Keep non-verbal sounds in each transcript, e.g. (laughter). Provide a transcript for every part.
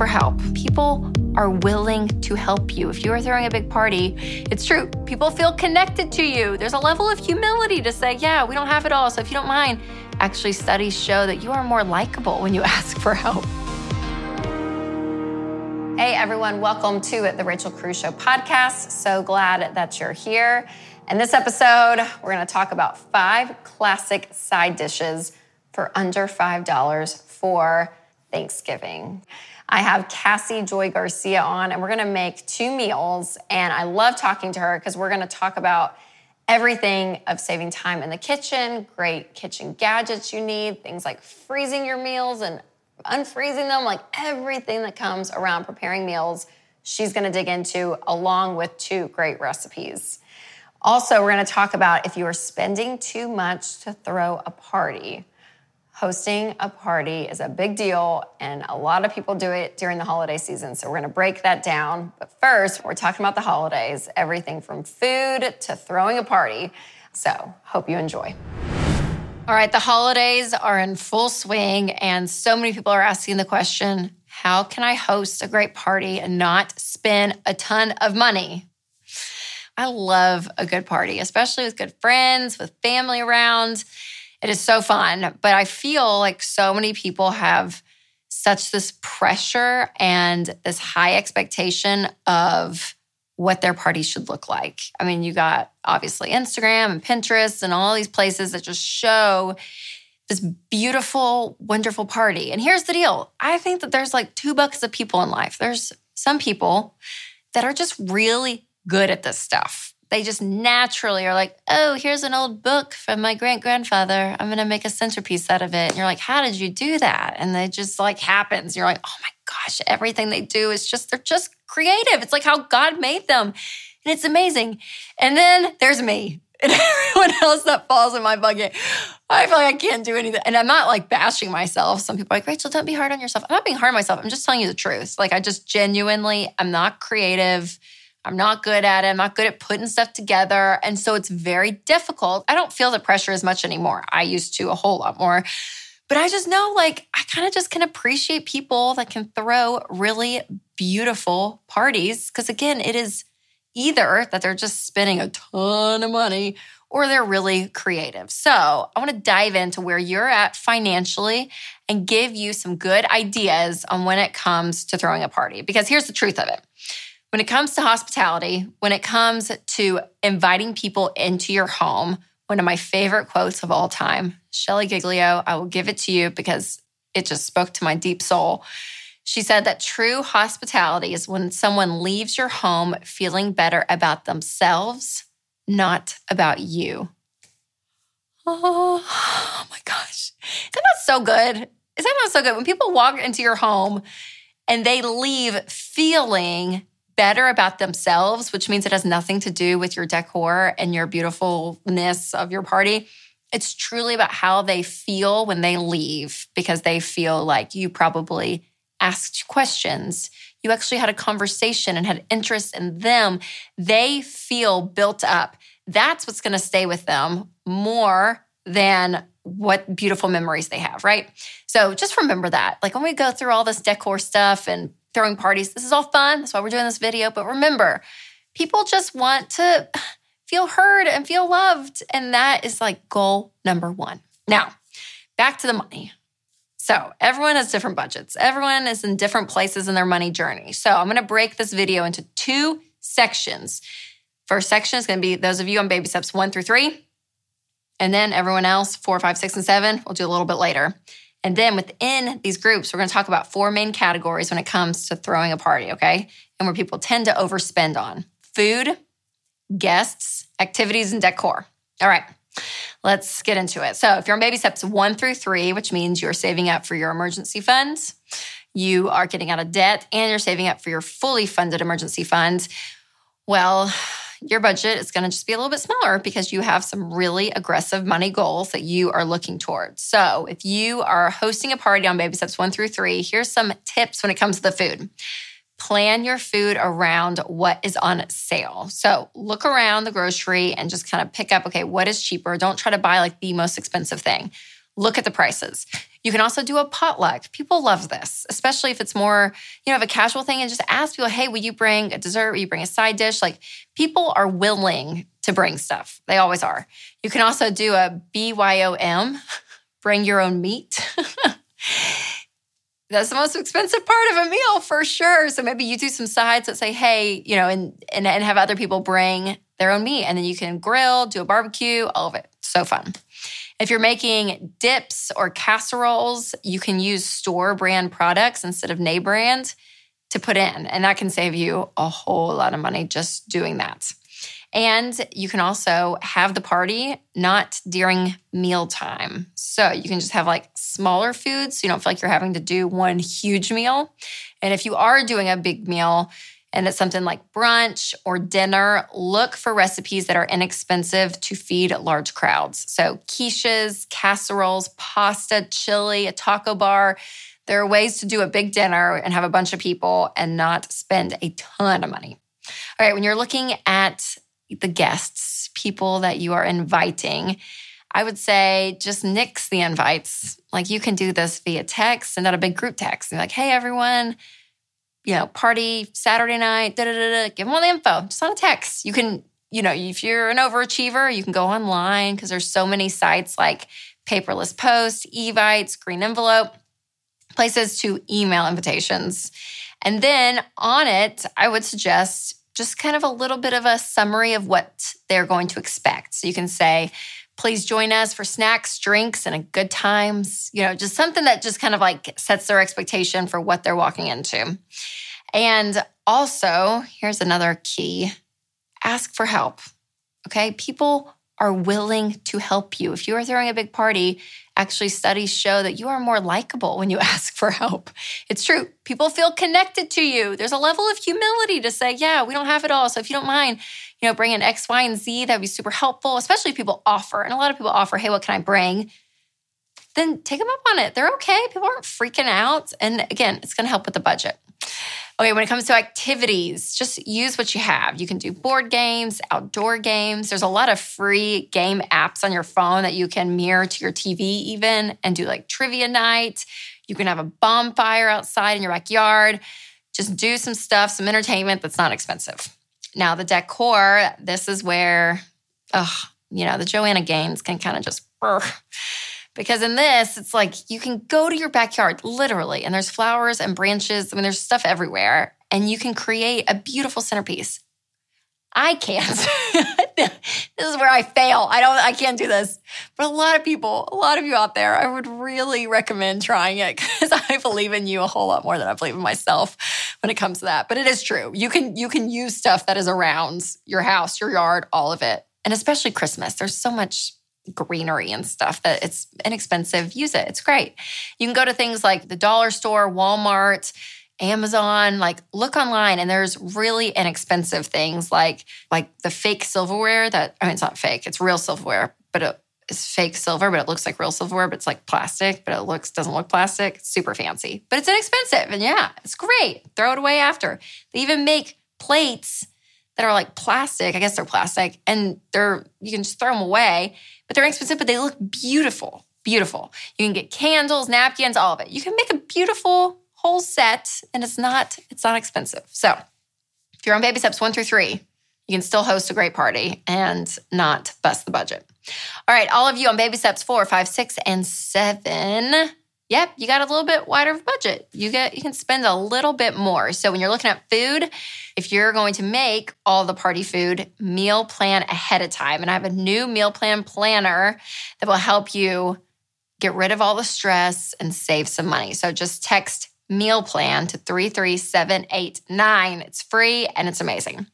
for help. People are willing to help you. If you are throwing a big party, it's true. People feel connected to you. There's a level of humility to say, yeah, we don't have it all. So if you don't mind, actually, studies show that you are more likable when you (laughs) ask for help. Hey, everyone, welcome to the Rachel Cruz Show podcast. So glad that you're here. In this episode, we're going to talk about five classic side dishes for under $5 for Thanksgiving. I have Cassy Joy Garcia on, and we're gonna make two meals. And I love talking to her because we're gonna talk about everything of saving time in the kitchen, great kitchen gadgets you need, things like freezing your meals and unfreezing them, like everything that comes around preparing meals. She's gonna dig into along with two great recipes. Also, we're gonna talk about if you are spending too much to throw a party hosting a party is a big deal, and a lot of people do it during the holiday season. So, we're gonna break that down. But first, we're talking about the holidays everything from food to throwing a party. So, hope you enjoy. All right, the holidays are in full swing, and so many people are asking the question how can I host a great party and not spend a ton of money? I love a good party, especially with good friends, with family around. It is so fun. But I feel like so many people have such this pressure and this high expectation of what their party should look like. I mean, you got obviously Instagram and Pinterest and all these places that just show this beautiful, wonderful party. And here's the deal I think that there's like two buckets of people in life. There's some people that are just really good at this stuff they just naturally are like, oh, here's an old book from my great grandfather. I'm going to make a centerpiece out of it. And you're like, how did you do that? And it just like happens. You're like, oh my gosh, everything they do is just, they're just creative. It's like how God made them. And it's amazing. And then there's me (laughs) and everyone else that falls in my bucket. I feel like I can't do anything. And I'm not like bashing myself. Some people are like, Rachel, don't be hard on yourself. I'm not being hard on myself. I'm just telling you the truth. Like, I just genuinely, I'm not creative. I'm not good at it. I'm not good at putting stuff together. And so it's very difficult. I don't feel the pressure as much anymore. I used to a whole lot more. But I just know like I kind of just can appreciate people that can throw really beautiful parties. Cause again, it is either that they're just spending a ton of money or they're really creative. So I want to dive into where you're at financially and give you some good ideas on when it comes to throwing a party. Because here's the truth of it when it comes to hospitality, when it comes to inviting people into your home, one of my favorite quotes of all time, Shelley Giglio, I will give it to you because it just spoke to my deep soul. She said that true hospitality is when someone leaves your home feeling better about themselves, not about you. Oh, oh my gosh. Isn't that so good? Is that not so good? When people walk into your home and they leave feeling better about themselves, which means it has nothing to do with your decor and your beautifulness of your party. It's truly about how they feel when they leave because they feel like you probably asked questions. You actually had a conversation and had interest in them. They feel built up. That's what's going to stay with them more than what beautiful memories they have, right? So just remember that. Like when we go through all this decor stuff and throwing parties. This is all fun. That's why we're doing this video. But remember, people just want to (sighs) feel heard and feel loved. And that is like goal number one. Now, back to the money. So, everyone has different budgets. Everyone is in different places in their money journey. So, I'm going to break this video into two sections. First section is going to be those of you on baby steps one through three. And then everyone else, four, five, six, and seven, we'll do a little bit later. And then within these groups, we're going to talk about four main categories when it comes to throwing a party, okay? And where people tend to overspend on food, guests, activities, and decor. All right, let's get into it. So, if you're on baby steps one through three, which means you're saving up for your emergency funds, you are getting out of debt, and you're saving up for your fully funded emergency funds, well, your budget is going to just be a little bit smaller because you have some really aggressive money goals that you are looking towards. So, if you are hosting a party on baby steps one through three, here's some tips when it comes to the food. Plan your food around what is on sale. So, look around the grocery and just kind of pick up okay, what is cheaper? Don't try to buy like the most expensive thing. Look at the prices. You can also do a potluck. People love this, especially if it's more, you know, of a casual thing and just ask people, hey, will you bring a dessert? Will you bring a side dish? Like people are willing to bring stuff. They always are. You can also do a BYOM, bring your own meat. (laughs) That's the most expensive part of a meal for sure. So maybe you do some sides that say, hey, you know, and, and, and have other people bring their own meat. And then you can grill, do a barbecue, all of it. So fun. If you're making dips or casseroles, you can use store brand products instead of name brand to put in. And that can save you a whole lot of money just doing that. And you can also have the party not during mealtime. So you can just have like smaller foods so you don't feel like you're having to do one huge meal. And if you are doing a big meal, and it's something like brunch or dinner, look for recipes that are inexpensive to feed large crowds. So, quiches, casseroles, pasta, chili, a taco bar. There are ways to do a big dinner and have a bunch of people and not spend a ton of money. All right, when you're looking at the guests, people that you are inviting, I would say just nix the invites. Like you can do this via text and not a big group text. And like, hey, everyone, you know, party Saturday night, da da da da. Give them all the info just on a text. You can, you know, if you're an overachiever, you can go online because there's so many sites like Paperless Post, Evites, Greenvelope, places to email invitations. And then on it, I would suggest just kind of a little bit of a summary of what they're going to expect. So you can say, please join us for snacks, drinks, and good times. You know, just something that just kind of like sets their expectation for what they're walking into. And also, here's another key ask for help. Okay. People are willing to help you. If you are throwing a big party, actually, studies show that you are more likable when you (laughs) ask for help. It's true. People feel connected to you. There's a level of humility to say, yeah, we don't have it all. So if you don't mind, you know, bring in X, Y, and Z. That would be super helpful, especially if people offer. And a lot of people offer, hey, what can I bring? Then take them up on it. They're okay. People aren't freaking out. And again, it's going to help with the budget. Okay, when it comes to activities, just use what you have. You can do board games, outdoor games. There's a lot of free game apps on your phone that you can mirror to your TV, even and do like trivia night. You can have a bonfire outside in your backyard. Just do some stuff, some entertainment that's not expensive. Now, the decor, this is where, ugh, you know, the Joanna Gaines can kind of just, because in this, it's like you can go to your backyard literally, and there's flowers and branches. I mean, there's stuff everywhere, and you can create a beautiful centerpiece. I can't. (laughs) this is where I fail. I don't I can't do this. But a lot of people, a lot of you out there, I would really recommend trying it (laughs) cuz I believe in you a whole lot more than I believe in myself when it comes to that. But it is true. You can you can use stuff that is around your house, your yard, all of it. And especially Christmas. There's so much greenery and stuff that it's inexpensive. Use it. It's great. You can go to things like the dollar store, Walmart, Amazon, like look online and there's really inexpensive things like like the fake silverware that I mean it's not fake, it's real silverware, but it is fake silver, but it looks like real silverware, but it's like plastic, but it looks doesn't look plastic. It's super fancy. But it's inexpensive and yeah, it's great. Throw it away after. They even make plates that are like plastic. I guess they're plastic and they're you can just throw them away, but they're inexpensive, but they look beautiful. Beautiful. You can get candles, napkins, all of it. You can make a beautiful whole set and it's not it's not expensive. So if you're on baby steps one through three, you can still host a great party and not bust the budget. All right, all of you on baby steps four, five, six, and seven. Yep, you got a little bit wider of budget. You get you can spend a little bit more. So when you're looking at food, if you're going to make all the party food, meal plan ahead of time. And I have a new meal plan planner that will help you get rid of all the stress and save some money. So just text meal plan to 33789. It's free and it's amazing.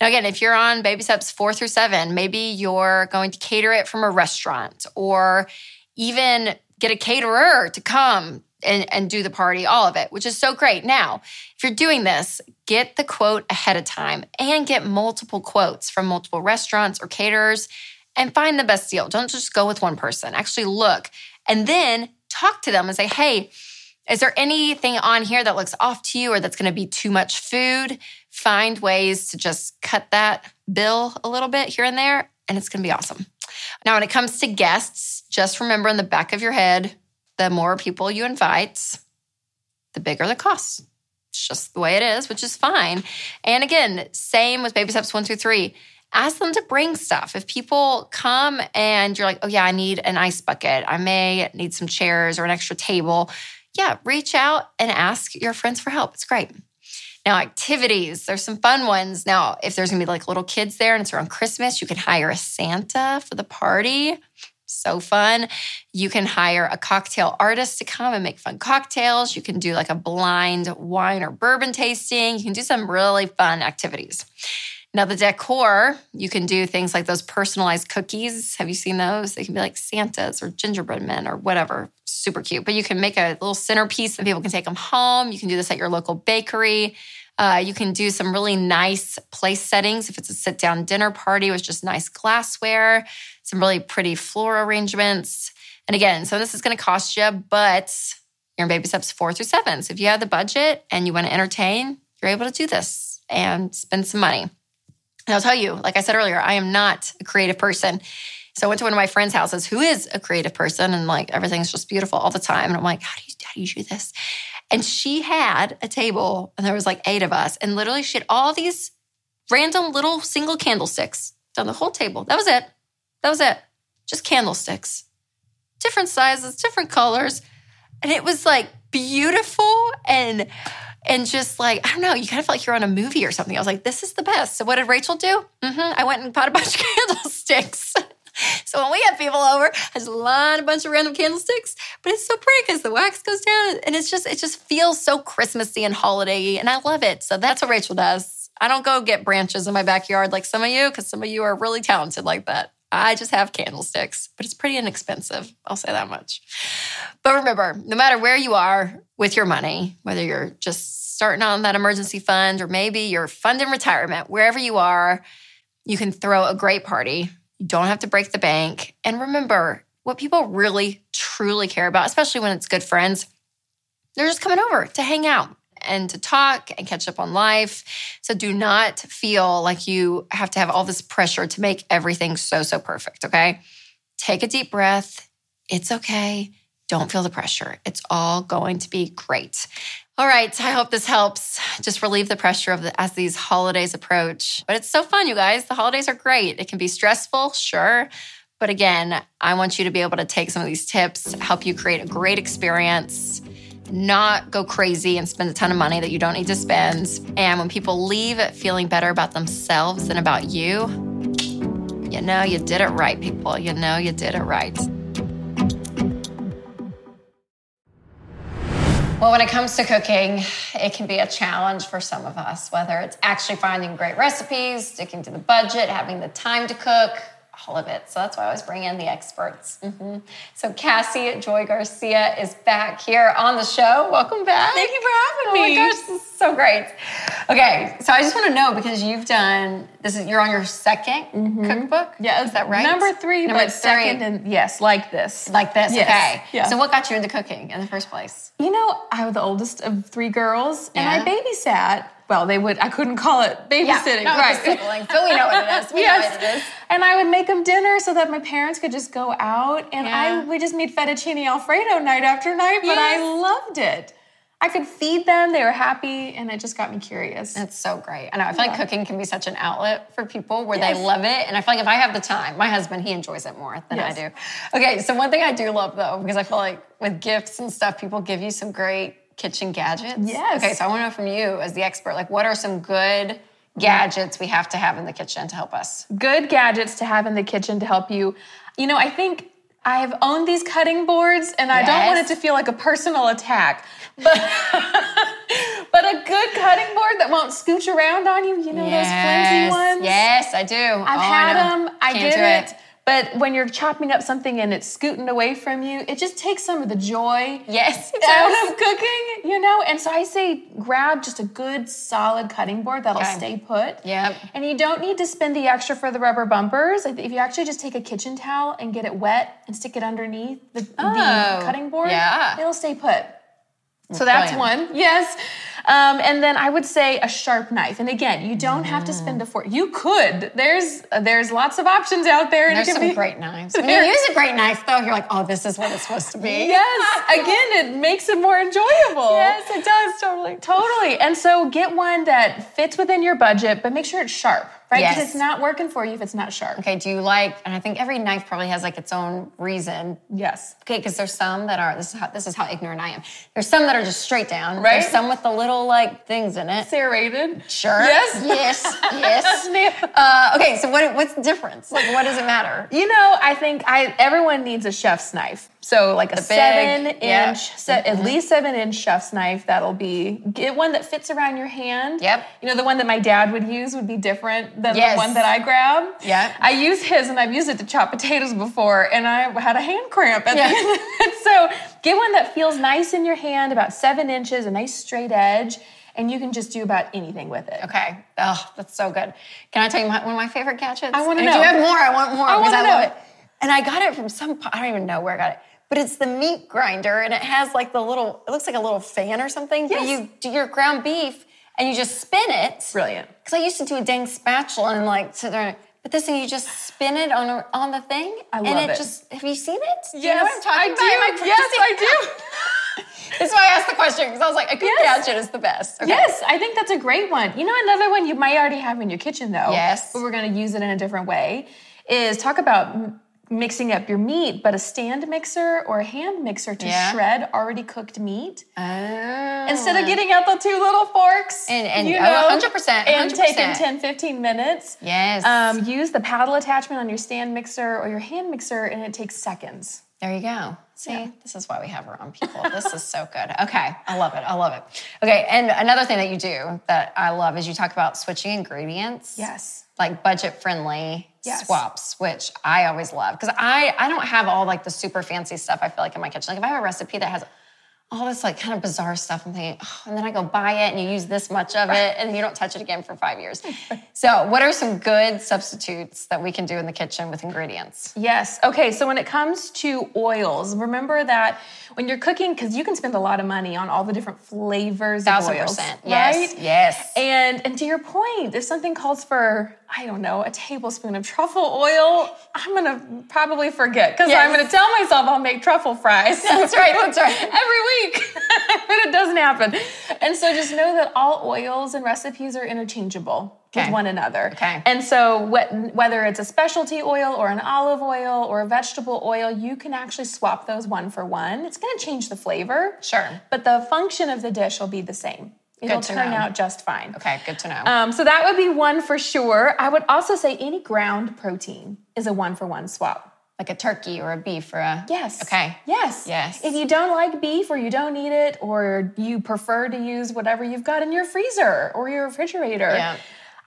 Now, again, if you're on baby steps four through seven, maybe you're going to cater it from a restaurant or even get a caterer to come and, and do the party, all of it, which is so great. Now, if you're doing this, get the quote ahead of time and get multiple quotes from multiple restaurants or caterers and find the best deal. Don't just go with one person. Actually, look and then talk to them and say, hey, is there anything on here that looks off to you or that's going to be too much food? Find ways to just cut that bill a little bit here and there, and it's going to be awesome. Now, when it comes to guests, just remember in the back of your head, the more people you invite, the bigger the cost. It's just the way it is, which is fine. And again, same with baby steps one through three. Ask them to bring stuff. If people come and you're like, oh, yeah, I need an ice bucket, I may need some chairs or an extra table. Yeah, reach out and ask your friends for help. It's great. Now, activities, there's some fun ones. Now, if there's gonna be like little kids there and it's around Christmas, you can hire a Santa for the party. So fun. You can hire a cocktail artist to come and make fun cocktails. You can do like a blind wine or bourbon tasting. You can do some really fun activities. Now, the decor, you can do things like those personalized cookies. Have you seen those? They can be like Santas or gingerbread men or whatever. Super cute. But you can make a little centerpiece and people can take them home. You can do this at your local bakery. Uh, you can do some really nice place settings if it's a sit down dinner party with just nice glassware, some really pretty floral arrangements. And again, so this is going to cost you, but you're in baby steps four through seven. So if you have the budget and you want to entertain, you're able to do this and spend some money. And I'll tell you, like I said earlier, I am not a creative person. So I went to one of my friends' houses who is a creative person and like everything's just beautiful all the time. And I'm like, how do you, how do, you do this? And she had a table and there was like eight of us. And literally she had all these random little single candlesticks down the whole table. That was it. That was it. Just candlesticks. Different sizes, different colors. And it was like beautiful and and just like I don't know, you kind of felt like you're on a movie or something. I was like, this is the best. So what did Rachel do? Mm-hmm. I went and bought a bunch of (laughs) candlesticks. so when we have people over, I just line a bunch of random candlesticks. But it's so pretty because the wax goes down, and it's just it just feels so Christmassy and holiday, and I love it. So that's what Rachel does. I don't go get branches in my backyard like some of you, because some of you are really talented like that. I just have candlesticks, but it's pretty inexpensive. I'll say that much. But remember, no matter where you are with your money, whether you're just starting on that emergency fund or maybe you're funding retirement, wherever you are, you can throw a great party. You don't have to break the bank. And remember, what people really, truly care about, especially when it's good friends, they're just coming over to hang out and to talk and catch up on life. So do not feel like you have to have all this pressure to make everything so, so perfect. Okay. Take a deep breath. It's okay. Don't feel the pressure. It's all going to be great. All right, I hope this helps just relieve the pressure of the, as these holidays approach. But it's so fun, you guys. The holidays are great. It can be stressful, sure. But again, I want you to be able to take some of these tips, help you create a great experience not go crazy and spend a ton of money that you don't need to spend. And when people leave feeling better about themselves than about you, you know you did it right, people. You know you did it right. Well, when it comes to cooking, it can be a challenge for some of us, whether it's actually finding great recipes, sticking to the budget, having the time to cook, all of it. So that's why I always bring in the experts. Mm-hmm. So Cassy Joy Garcia is back here on the show. Welcome back. Thank you for having me. Oh my gosh, this is so great. Okay, so I just want to know because you've done this is you're on your 2nd mm-hmm. cookbook. Yeah, is that right? Number three, Number but three. second, and yes, like this, like this. Yes. Okay. Yeah. So what got you into cooking in the first place? You know, I was the oldest of three girls, yeah. and I babysat well, they would. I couldn't call it babysitting, yeah, right? Sibling, but we know what it is. We yes. know what it is. And I would make them dinner so that my parents could just go out, and yeah. I we just made fettuccine alfredo night after night. But yes. I loved it. I could feed them; they were happy, and it just got me curious. It's so great. I know. I feel yeah. like cooking can be such an outlet for people where yes. they love it, and I feel like if I have the time, my husband he enjoys it more than I do. Okay, so one thing I do love though, because I feel like with gifts and stuff, people give you some great kitchen gadgets? Yes. Okay, so I want to know from you as the expert, like what are some good gadgets we have to have in the kitchen to help us? Good gadgets to have in the kitchen to help you. You know, I think I've owned these cutting boards and I don't want it to feel like a personal attack. But (laughs) but a good cutting board that won't scooch around on you, you know yes. those flimsy ones? Yes, I do. I've oh, had I them. I Can't get it. it. But when you're chopping up something and it's scooting away from you, it just takes some of the joy yes, out of cooking, you know? And so I say grab just a good solid cutting board that'll okay. stay put. Yep. And you don't need to spend the extra for the rubber bumpers. If you actually just take a kitchen towel and get it wet and stick it underneath the, oh, the cutting board, yeah. it'll stay put. So that's one. Yes. Um, and then I would say a sharp knife. And again, you don't have to spend a fork. You could. There's there's lots of options out there. and There's some be- great knives. When you use a great knife, though, you're like, oh, this is what it's supposed to be. Yes. Again, it makes it more enjoyable. Yes, it does, totally. Totally. And so get one that fits within your budget, but make sure it's sharp, right? Because Yes. it's not working for you if it's not sharp. Okay, do you like, and I think every knife probably has like its own reason. Yes. Okay, because there's some that are, this is, how, this is how ignorant I am. There's some that are just straight down. Right. There's some with the little like things in it. Serrated. Sure. Yes. Yes. Yes. (laughs) uh, okay, so what, what's the difference? Like, what does it matter? You know, I think I everyone needs a chef's knife. So like a big, seven inch, yeah. se- at mm-hmm. least seven inch chef's knife. That'll be get one that fits around your hand. Yep. You know, the one that my dad would use would be different than Yes. the one that I grab. Yeah. I use his, and I've used it to chop potatoes before, and I had a hand cramp. At Yeah. the end. (laughs) so get one that feels nice in your hand, about seven inches, a nice straight edge, and you can just do about anything with it. Okay. Oh, that's so good. Can I tell you my, one of my favorite gadgets? I wanna And If you have more, I want more I because wanna I, love know. it. And I got it from some, I don't even know where I got it, but it's the meat grinder and it has like the little, it looks like a little fan or something. But you do your ground beef and you just spin it. Brilliant. Because I used to do a dang spatula and like sit there. But this thing, you just spin it on a, on the thing, I and love it, it. just. Have you seen it? Do you Yes, know what I'm talking I about? do. I yes? I do. (laughs) (laughs) That's why I asked the question because I was like, a good Yes. gadget is the best. Okay. Yes, I think that's a great one. You know, another one you might already have in your kitchen though. Yes. But we're going to use it in a different way. Is talk about mixing up your meat, but a stand mixer or a hand mixer to Yeah. shred already cooked meat. Oh. Instead of getting out the two little forks. And- and- you oh, know, 100%, And 100%. taking 10, 15 minutes. Yes. Um, use the paddle attachment on your stand mixer or your hand mixer, and it takes seconds. There you go. See, this is why we have our own people. This is so good. Okay, I love it. I love it. Okay, and another thing that you do that I love is you talk about switching ingredients. Yes. Like budget friendly Yes. swaps, which I always love because I I don't have all like the super fancy stuff. I feel like in my kitchen. Like if I have a recipe that has all this like kind of bizarre stuff, I'm thinking, oh, and then I go buy it and you use this much of it and you don't touch it again for five years. (laughs) so, what are some good substitutes that we can do in the kitchen with ingredients? Yes. Okay. So when it comes to oils, remember that when you're cooking, because you can spend a lot of money on all the different flavors Thousand of oils, percent. Yes. right? Yes. And and to your point, if something calls for I don't know a tablespoon of truffle oil, I'm gonna probably forget because I'm gonna tell myself I'll make truffle fries. (laughs) That's right, that's right. (laughs) Every week, (laughs) but it doesn't happen. And so just know that all oils and recipes are interchangeable Okay. with one another. Okay. And so wh- whether it's a specialty oil or an olive oil or a vegetable oil, you can actually swap those one for one. It's going to change the flavor. Sure. But the function of the dish will be the same. It'll to turn know. out just fine. Okay, good to know. Um, so that would be one for sure. I would also say any ground protein is a one for one swap. like a turkey or a beef or a Yes. Okay. Yes. Yes. If you don't like beef or you don't eat it or you prefer to use whatever you've got in your freezer or your refrigerator. Yeah.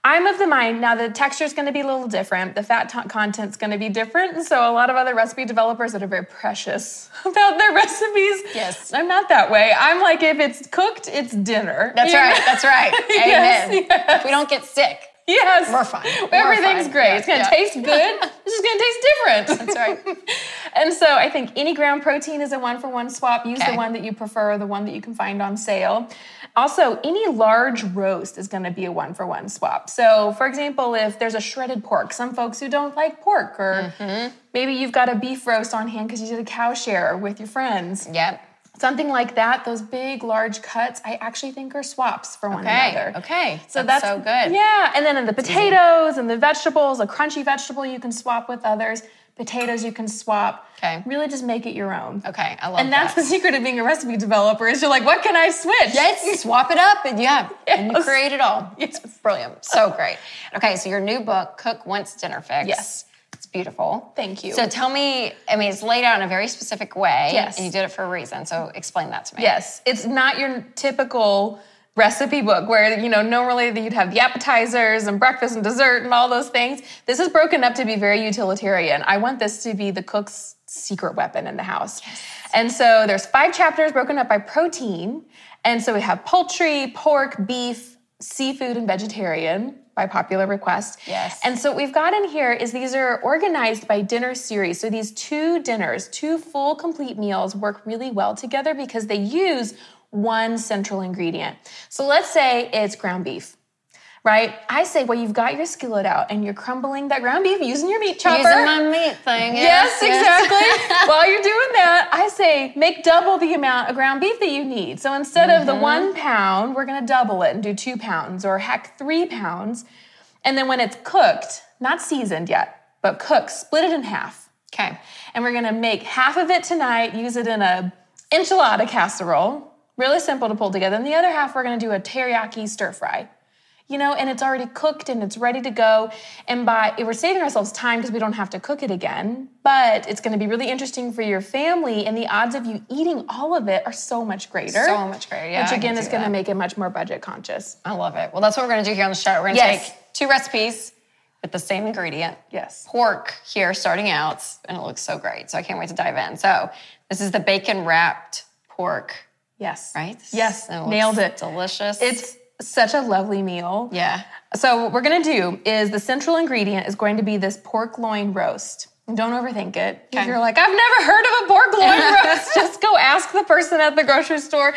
I'm of the mind now the texture is going to be a little different. The fat t- content's going to be different. And so a lot of other recipe developers that are very precious (laughs) about their recipes. Yes. I'm not that way. I'm like if it's cooked, it's dinner. That's You right. know? That's right. (laughs) Yes, Amen. yes. If we don't get sick. (laughs) Yes. We're fine. We're Everything's fine. great. Yeah, it's going to yeah. taste good. it's just going to taste different. That's right. (laughs) and so I think any ground protein is a one for one swap. Use Okay. the one that you prefer, the one that you can find on sale. Also, any large roast is going to be a one for one swap. So, for example, if there's a shredded pork, some folks who don't like pork, or Mm-hmm. maybe you've got a beef roast on hand because you did a cow share with your friends. Yep. Something like that, those big, large cuts, I actually think are swaps for one Okay. another. Okay. So that's, that's, so good. Yeah, and then in the potatoes and the vegetables, a crunchy vegetable you can swap with others. Potatoes you can swap. Okay. Really just make it your own. Okay. I love it. And that's that. the secret of being a recipe developer is you're like, what can I switch? Yes, you swap it up and yeah, and you create it all. Yes. It's brilliant. So great. Okay, so your new book, Cook Once Dinner Fix. Yes. Beautiful. Thank you. So tell me, I mean, it's laid out in a very specific way. Yes. And you did it for a reason. So explain that to me. Yes, it's not your typical recipe book where you know normally you'd have the appetizers and breakfast and dessert and all those things. This is broken up to be very utilitarian. I want this to be the cook's secret weapon in the house. yes. And so there's five chapters broken up by protein. And so we have poultry, pork, beef, seafood, and vegetarian by popular request. Yes. And so what we've got in here is these are organized by dinner series. So these two dinners, two full complete meals work really well together because they use one central ingredient. So let's say it's ground beef. Right? I say, well, you've got your skillet out and you're crumbling that ground beef using your meat chopper. Using my meat thing. Yes, exactly. (laughs) While you're doing that, I say make double the amount of ground beef that you need. So instead of the Mm-hmm. one pound, we're gonna double it and do two pounds or heck, three pounds. And then when it's cooked, not seasoned yet, but cooked, split it in half. Okay. And we're gonna make half of it tonight, use it in a enchilada casserole, really simple to pull together. And the other half, we're gonna do a teriyaki stir fry. You know, and it's already cooked and it's ready to go. And by we're saving ourselves time because we don't have to cook it again. But it's going to be really interesting for your family, and the odds of you eating all of it are so much greater. So much greater. Yeah. which again is going to make it much more budget conscious. I love it. Well, that's what we're going to do here on the show. We're going to Yes. take two recipes with the same ingredient. Yes. Pork here starting out, and it looks so great. So I can't wait to dive in. So this is the bacon wrapped pork, Yes. right? Yes. Looks Nailed it. Delicious. It's such a lovely meal. yeah. So what we're gonna do is the central ingredient is going to be this pork loin roast. Don't overthink it. If Okay. you're like, I've never heard of a pork loin (laughs) roast, just go ask the person at the grocery store.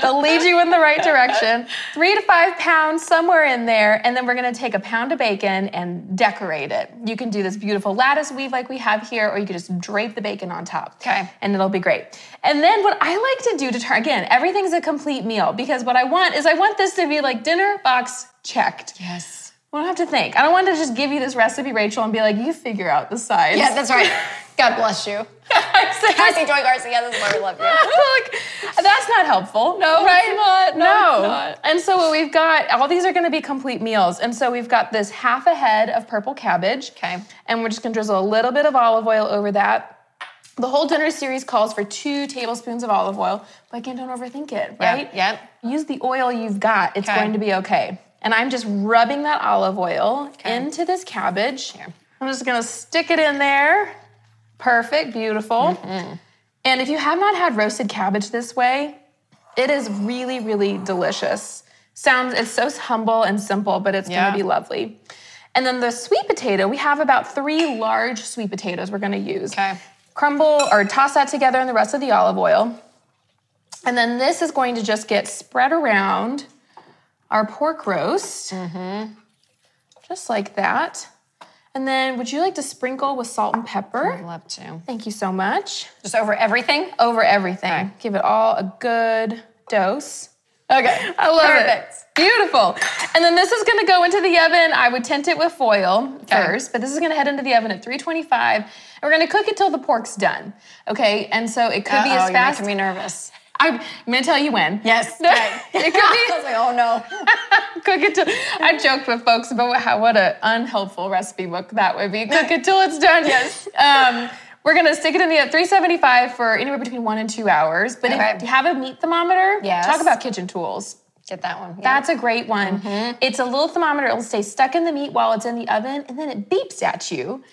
They'll lead you in the right direction. Three to five pounds, somewhere in there. And then we're gonna take a pound of bacon and decorate it. You can do this beautiful lattice weave like we have here, or you could just drape the bacon on top. Okay. And it'll be great. And then what I like to do to turn, again, everything's a complete meal because what I want is I want this to be like dinner box checked. Yes. I don't have to think. I don't want to just give you this recipe, Rachel, and be like, you figure out the size. Yeah, that's right. (laughs) God bless you. (laughs) Cassy Joy Garcia, this is why we love you. (laughs) like, that's not helpful. No, right? it's not. No, No. it's not. And so what we've got, all these are going to be complete meals. And so we've got this half a head of purple cabbage. Okay. And we're just going to drizzle a little bit of olive oil over that. The whole dinner series calls for two tablespoons of olive oil, but again, don't overthink it, right? yep. Use the oil you've got. It's Okay. going to be okay. And I'm just rubbing that olive oil Okay. into this cabbage. Here. I'm just gonna stick it in there. Perfect, beautiful. Mm-hmm. And if you have not had roasted cabbage this way, it is really, really delicious. Sounds it's so humble and simple, but it's Yeah. gonna be lovely. And then the sweet potato, we have about three large sweet potatoes we're gonna use. Okay. Crumble or toss that together in the rest of the olive oil. And then this is going to just get spread around our pork roast. Mm-hmm. Just like that. And then would you like to sprinkle with salt and pepper? I'd love to. Thank you so much. Just over everything? Over everything. Okay. Give it all a good dose. Okay. (laughs) I love Perfect. it. Beautiful. And then this is gonna go into the oven. I would tint it with foil first, but this is gonna head into the oven at 325. And we're gonna cook it till the pork's done. Okay, and so it could be Uh-oh, as you're fast. making me nervous. I'm gonna tell you when. Yes. (laughs) No, Okay. it could be (laughs) I was like, oh no. (laughs) cook it till. I joked with folks about how what an unhelpful recipe book that would be. Cook it till it's done. Yes. Um, we're gonna stick it in the at 375 for anywhere between one and two hours. But Okay. if you have a meat thermometer, Yes. talk about kitchen tools. Get that one. Yeah. That's a great one. Mm-hmm. It's a little thermometer. It'll stay stuck in the meat while it's in the oven, and then it beeps at you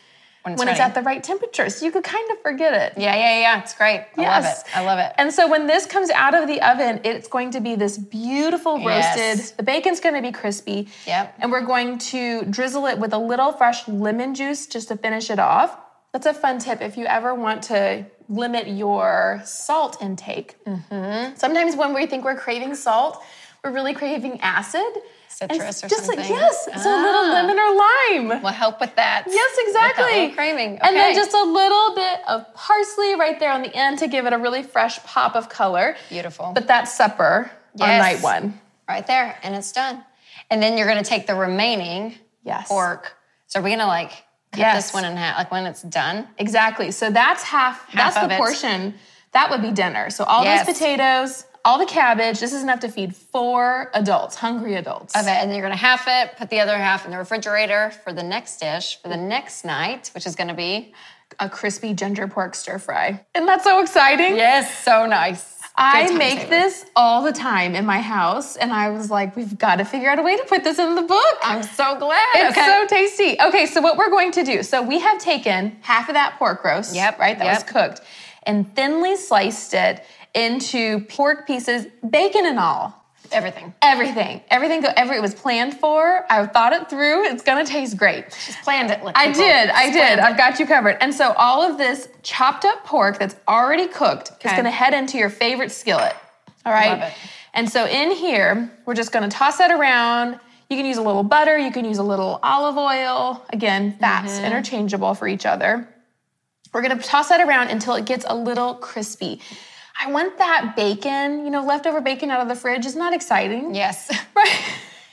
when it's, when it's at the right temperature. So you could kind of forget it. Yeah, yeah, yeah. It's great. I love Yes. it. I love it. And so when this comes out of the oven, it's going to be this beautiful roasted. Yes. The bacon's going to be crispy. Yep. And we're going to drizzle it with a little fresh lemon juice just to finish it off. That's a fun tip if you ever want to limit your salt intake. Mm-hmm. Sometimes when we think we're craving salt, we're really craving acid. Citrus or just like something. yes, so a little Ah. lemon or lime. Will help with that. Yes, exactly. that craving. And then just a little bit of parsley right there on the end to give it a really fresh pop of color. Beautiful. But that's supper on Yes. night one. right there, and it's done. And then you're gonna take the remaining Yes. pork. So are we gonna like cut Yes. this one in half, like when it's done? Exactly. So that's half, that's of the it. portion. That would be dinner. So all Yes. those potatoes, all the cabbage, this is enough to feed four adults, hungry adults. Of it, and then you're gonna half it, put the other half in the refrigerator for the next dish for the next night, which is gonna be A crispy ginger pork stir fry. Isn't that so exciting? yes, so nice. I make this all the time in my house, and I was like, we've got to figure out a way to put this in the book. I'm so glad. It's okay. so tasty. Okay, so what we're going to do, so we have taken half of that pork roast, Yep, right, that was cooked, and thinly sliced it into pork pieces, bacon and all. everything. Everything, everything, every, it was planned for. I thought it through. It's gonna taste great. Just planned it. Like I did, I did. planned I've got you covered. And so all of this chopped up pork that's already cooked is gonna head into your favorite skillet. All right. Love it. And so in here, we're just gonna toss that around. You can use a little butter, you can use a little olive oil. Again, fats Mm-hmm. interchangeable for each other. We're gonna toss that around until it gets a little crispy. I want that bacon, you know, leftover bacon out of the fridge is not exciting. Yes. (laughs) Right.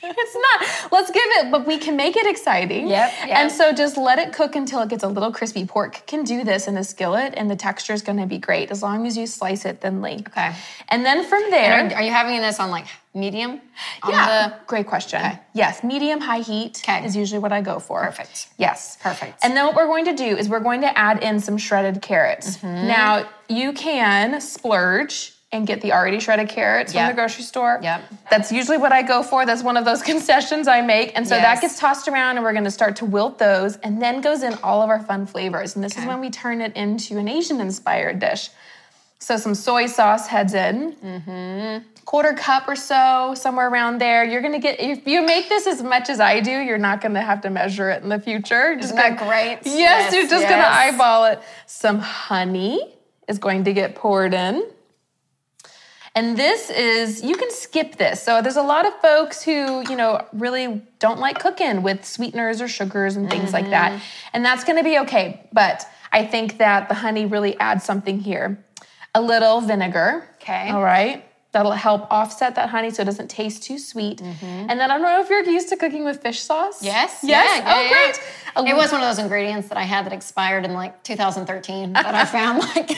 (laughs) It's not. Let's give it, but we can make it exciting. Yep, yep. And so just let it cook until it gets a little crispy. Pork can do this in a skillet, and the texture is going to be great as long as you slice it thinly. Okay. And then from there, Are, are you having this on like medium? On yeah, the- great question. Okay. Yes, medium high heat Okay. is usually what I go for. Perfect. Yes. Perfect. And then what we're going to do is we're going to add in some shredded carrots. Mm-hmm. Now, you can splurge and get the already shredded carrots from the grocery store. Yep. That's usually what I go for. That's one of those (laughs) concessions I make. And so Yes. that gets tossed around and we're going to start to wilt those and then goes in all of our fun flavors. And this is when we turn it into an Asian inspired dish. So some soy sauce heads in Mm-hmm. quarter cup or so, somewhere around there. You're gonna get if you make this as much as I do, you're not gonna have to measure it in the future. Just Isn't that gonna- great? Yes, Yes, you're just yes. gonna eyeball it. Some honey is going to get poured in. And this is, you can skip this. So there's a lot of folks who, you know, really don't like cooking with sweeteners or sugars and things like Mm-hmm. that. And that's gonna be okay. But I think that the honey really adds something here. A little vinegar. Okay. All right. That'll help offset that honey so it doesn't taste too sweet. And then I don't know if you're used to cooking with fish sauce. Mm-hmm. Yes. Yes. Yeah, oh, yeah, great. yeah. It was one of those ingredients that I had that expired in like 2013 that I (laughs) found like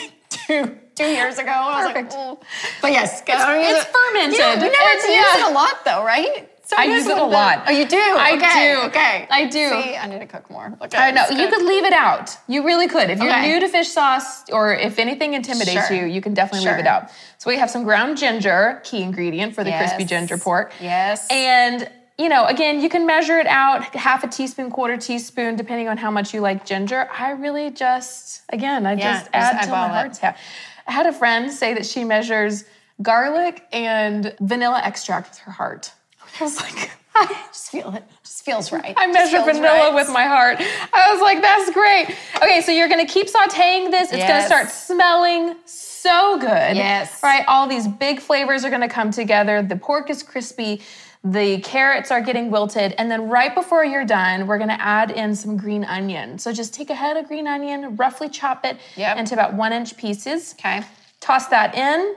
two two years ago. I was Perfect. like, oh. but yes, it's it. fermented. Yeah, you never It's- use yeah. it a lot though, right? So I use it a lot. Oh, you do? I okay, do. Okay. I do. See, I need to cook more. Okay, I know. You could leave it out. You really could. If you're Okay. new to fish sauce or if anything intimidates Sure. you, you can definitely Sure. leave it out. So we have some ground ginger, key ingredient for the crispy ginger pork. Yes. And you know, again, you can measure it out, half a teaspoon, quarter teaspoon, depending on how much you like ginger. I really just, again, I Yeah, just add till my it. heart's happy. I had a friend say that she measures garlic and vanilla extract with her heart. I was like, (laughs) I just feel it. Just feels right. I measure vanilla right. with my heart. I was like, that's great. Okay, so you're gonna keep sauteing this. It's gonna start smelling so good. Yes. Right? All these big flavors are gonna come together. The pork is crispy. The carrots are getting wilted. And then right before you're done, we're gonna add in some green onion. So just take a head of green onion, roughly chop it Yep. into about one inch pieces Okay. toss that in,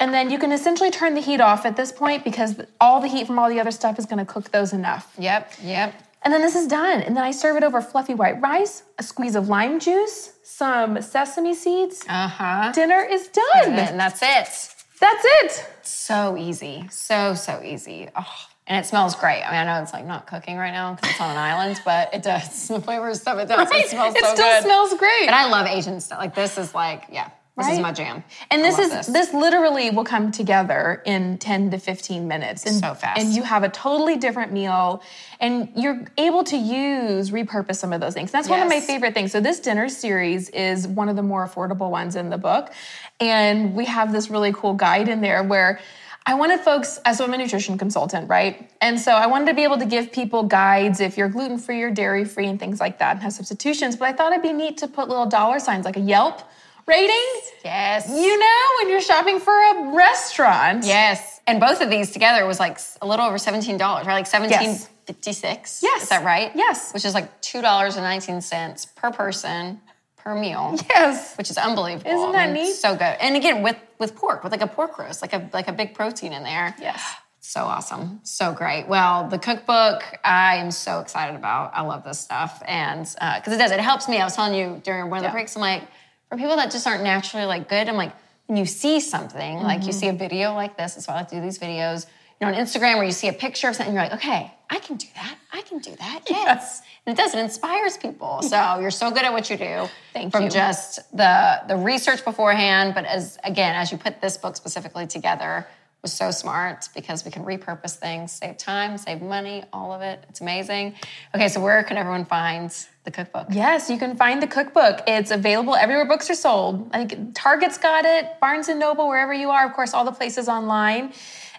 and then you can essentially turn the heat off at this point because all the heat from all the other stuff is gonna cook those enough. Yep. Yep. And then this is done. And then I serve it over fluffy white rice, a squeeze of lime juice, some sesame seeds. Uh huh. Dinner is done. And that's it. That's it. So easy. So, so easy. Oh, and it smells great. I mean, I know it's like not cooking right now because it's on an island, but it does. (laughs) The flavor stuff it does. It smells it so still smells great. and I love Asian stuff. Like this is like, yeah, this is my jam. And this is this. literally will come together in 10 to 15 minutes. And, So fast. And you have a totally different meal and you're able to use, repurpose some of those things. That's one of my favorite things. So this dinner series is one of the more affordable ones in the book. And we have this really cool guide in there where I wanted folks, so I'm a nutrition consultant, right? And so I wanted to be able to give people guides if you're gluten free or dairy free and things like that and have substitutions. But I thought it'd be neat to put little dollar signs like a Yelp rating Yes. you know, when you're shopping for a restaurant. Yes. And both of these together was like a little over $17, right? Like seventeen fifty six. Yes. Is that right? Yes. Which is like $2.19 per person per meal. Yes. Which is unbelievable. Isn't I that mean, neat? So good. And again, with with pork, with like a pork roast, like a like a big protein in there. Yes. So awesome. So great. Well, the cookbook, I am so excited about. I love this stuff. And uh, because it does, it helps me. I was telling you during one of the Yeah. breaks, I'm like, for people that just aren't naturally like good, I'm like, when you see something, like you mm-hmm. see a video like this, that's why I do these videos, you know, on Instagram where you see a picture of something, you're like, okay, I can do that. I can do that. Yes. And it does, it inspires people. So you're so good at what you do. Thank From you. From just the the research beforehand, but as again, as you put this book specifically together, was so smart because we can repurpose things, save time, save money, all of it. It's amazing. Okay, so where can everyone find the cookbook? Yes, you can find the cookbook. It's available everywhere books are sold. I think Target's got it, Barnes and Noble, wherever you are. Of course, all the places online.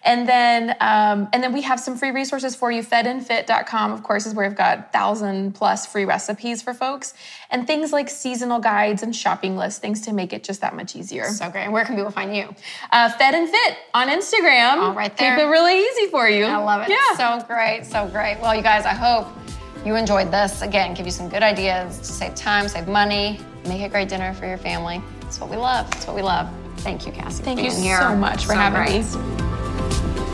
And then, um, and then we have some free resources for you. Fedandfit.com, of course, is where we've got thousand plus free recipes for folks, and things like seasonal guides and shopping lists, things to make it just that much easier. So great. And where can people find you? Uh, Fed and Fit on Instagram. All right there. Keep it really easy for you. I love it. Yeah. So great. So great. Well, you guys, I hope you enjoyed this. Again, give you some good ideas to save time, save money, make a great dinner for your family. That's what we love. That's what we love. Thank you, Cassy. Thank you here. so much for So having great. me.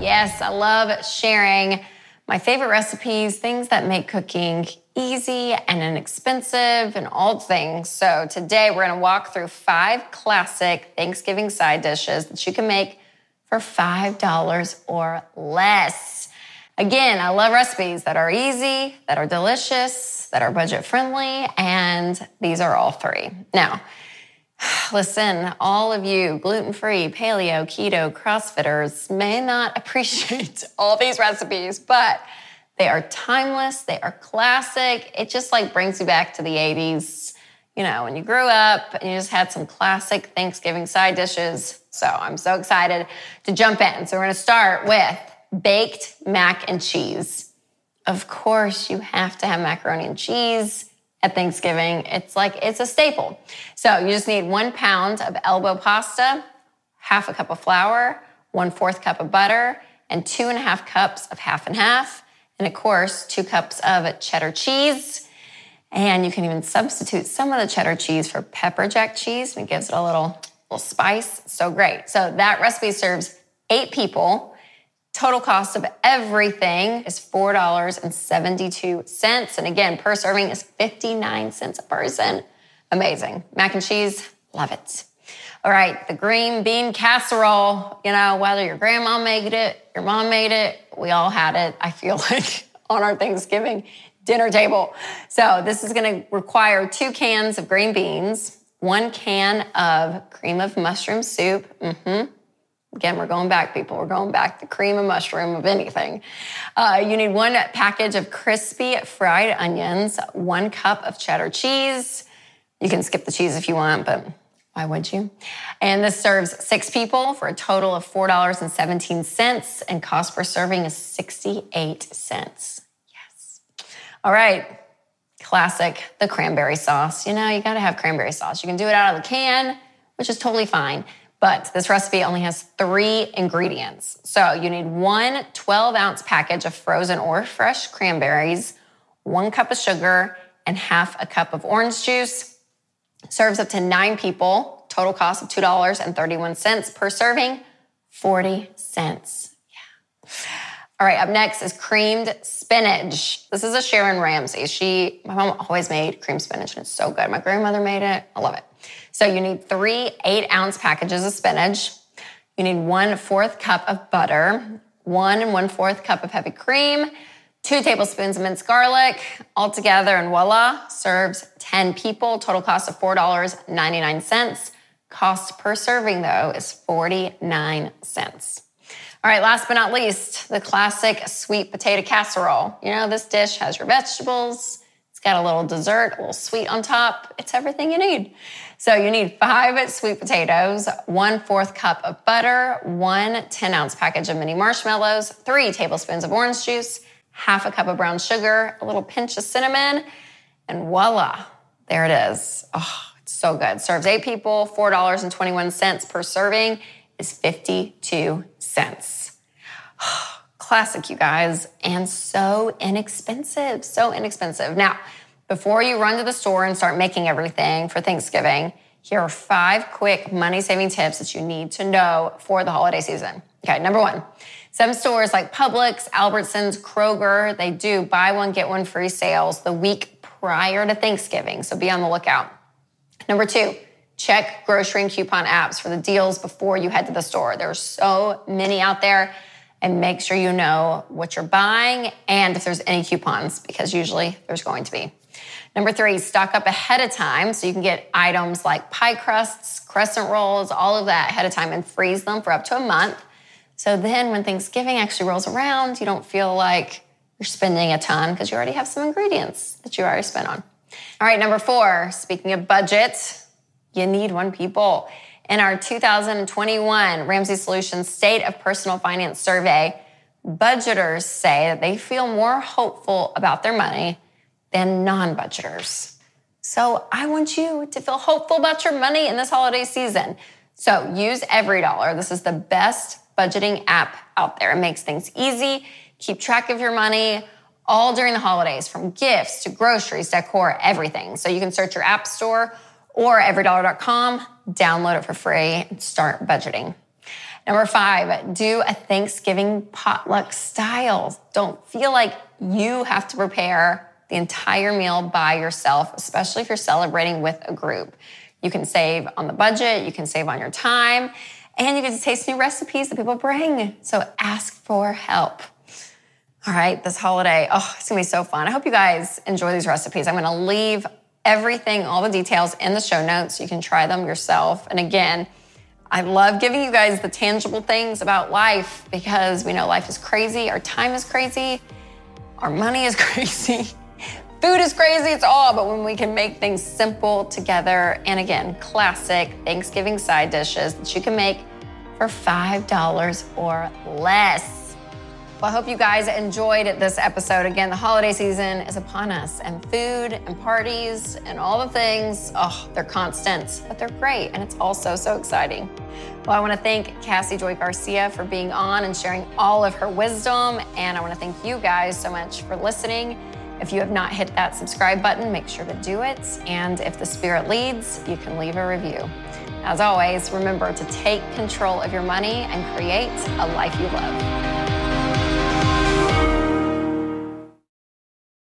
Yes, I love sharing my favorite recipes, things that make cooking easy and inexpensive and all things. So today we're gonna walk through five classic Thanksgiving side dishes that you can make for $5 or less. Again, I love recipes that are easy, that are delicious, that are budget friendly, and these are all three. Now, (sighs) Listen, all of you gluten free, paleo, keto, CrossFitters may not (laughs) appreciate all these recipes, but they are timeless, they are classic. It just like brings you back to the 80s, you know, when you grew up and you just had some classic Thanksgiving side dishes. So I'm so excited to jump in. So we're gonna start with baked mac and cheese. Of course, you have to have macaroni and cheese at Thanksgiving. It's like, it's a staple. So you just need one pound of elbow pasta, half a cup of flour, one fourth cup of butter, and two and a half cups of half and half. And of course, two cups of cheddar cheese. And you can even substitute some of the cheddar cheese for pepper jack cheese. And it gives it a little, little spice. So great. So that recipe serves eight people. Total cost of everything is $4.72. And again, per serving is 59 cents a person. Amazing. Mac and cheese, love it. All right, the green bean casserole, you know, whether your grandma made it, your mom made it, we all had it, I feel (laughs) like, on our Thanksgiving dinner table. So this is gonna require two cans of green beans, one can of cream of mushroom soup. Mm-hmm. Again, we're going back, people. We're going back the cream and mushroom of anything. Uh, you need one package of crispy fried onions, one cup of cheddar cheese. You can skip the cheese if you want, but why would you? And this serves six people for a total of $4.17, and cost per serving is 68 cents. Yes. All right. Classic, the cranberry sauce. You know, you gotta have cranberry sauce. You can do it out of the can, which is totally fine. But this recipe only has three ingredients. So you need one 12 ounce package of frozen or fresh cranberries, one cup of sugar, and half a cup of orange juice. Serves up to nine people. Total cost of $2.31 per serving, 40 cents. Yeah. All right, up next is creamed spinach. This is a Sharon Ramsey. She, my mom always made cream spinach and it's so good. My grandmother made it. I love it. So you need three eight ounce packages of spinach. You need one fourth cup of butter, one and one fourth cup of heavy cream, two tablespoons of minced garlic, all together, and voila, serves 10 people. Total cost of $4.99. Cost per serving, though, is 49 cents. All right, last but not least, the classic sweet potato casserole. You know, this dish has your vegetables, it's got a little dessert, a little sweet on top. It's everything you need. So you need five sweet potatoes, one fourth cup of butter, one 10 ounce package of mini marshmallows, three tablespoons of orange juice, half a cup of brown sugar, a little pinch of cinnamon, and voila, there it is. Oh, it's so good. Serves eight people, $4.21 per serving is 52 cents. (sighs) Oh, Classic, you guys, and so inexpensive, so inexpensive. Now, before you run to the store and start making everything for Thanksgiving, here are five quick money saving tips that you need to know for the holiday season. Okay, number one, some stores like Publix, Albertsons, Kroger, they do buy one, get one free sales the week prior to Thanksgiving, so be on the lookout. Number two, check grocery and coupon apps for the deals before you head to the store. There's so many out there, and make sure you know what you're buying and if there's any coupons, because usually there's going to be. Number three, stock up ahead of time so you can get items like pie crusts, crescent rolls, all of that ahead of time and freeze them for up to a month. So then when Thanksgiving actually rolls around, you don't feel like you're spending a ton because you already have some ingredients that you already spent on. All right, number four, speaking of budget, you need one people. In our 2021 Ramsey Solutions State of Personal Finance Survey, budgeters say that they feel more hopeful about their money than non budgeters. So I want you to feel hopeful about your money in this holiday season. So use EveryDollar. This is the best budgeting app out there. It makes things easy. Keep track of your money all during the holidays, from gifts to groceries, decor, everything. So you can search your app store or everydollar.com, download it for free, and start budgeting. Number five, do a Thanksgiving potluck style. Don't feel like you have to prepare the entire meal by yourself, especially if you're celebrating with a group. You can save on the budget, you can save on your time, and you get to taste new recipes that people bring. So ask for help. All right, this holiday, oh, it's gonna be so fun. I hope you guys enjoy these recipes. I'm gonna leave everything, all the details in the show notes. You can try them yourself. And again, I love giving you guys the tangible things about life because we know life is crazy, our time is crazy, our money is (laughs) crazy. Food is crazy, it's all, but when we can make things simple together, and again, classic Thanksgiving side dishes that you can make for $5 or less. Well, I hope you guys enjoyed this episode. Again, the holiday season is upon us, and food and parties and all the things, oh, they're constant, but they're great, and it's also so exciting. Well, I want to thank Cassy Joy Garcia for being on and sharing all of her wisdom, and I want to thank you guys so much for listening. If you have not hit that subscribe button, make sure to do it. And if the Spirit leads, you can leave a review. As always, remember to take control of your money and create a life you love.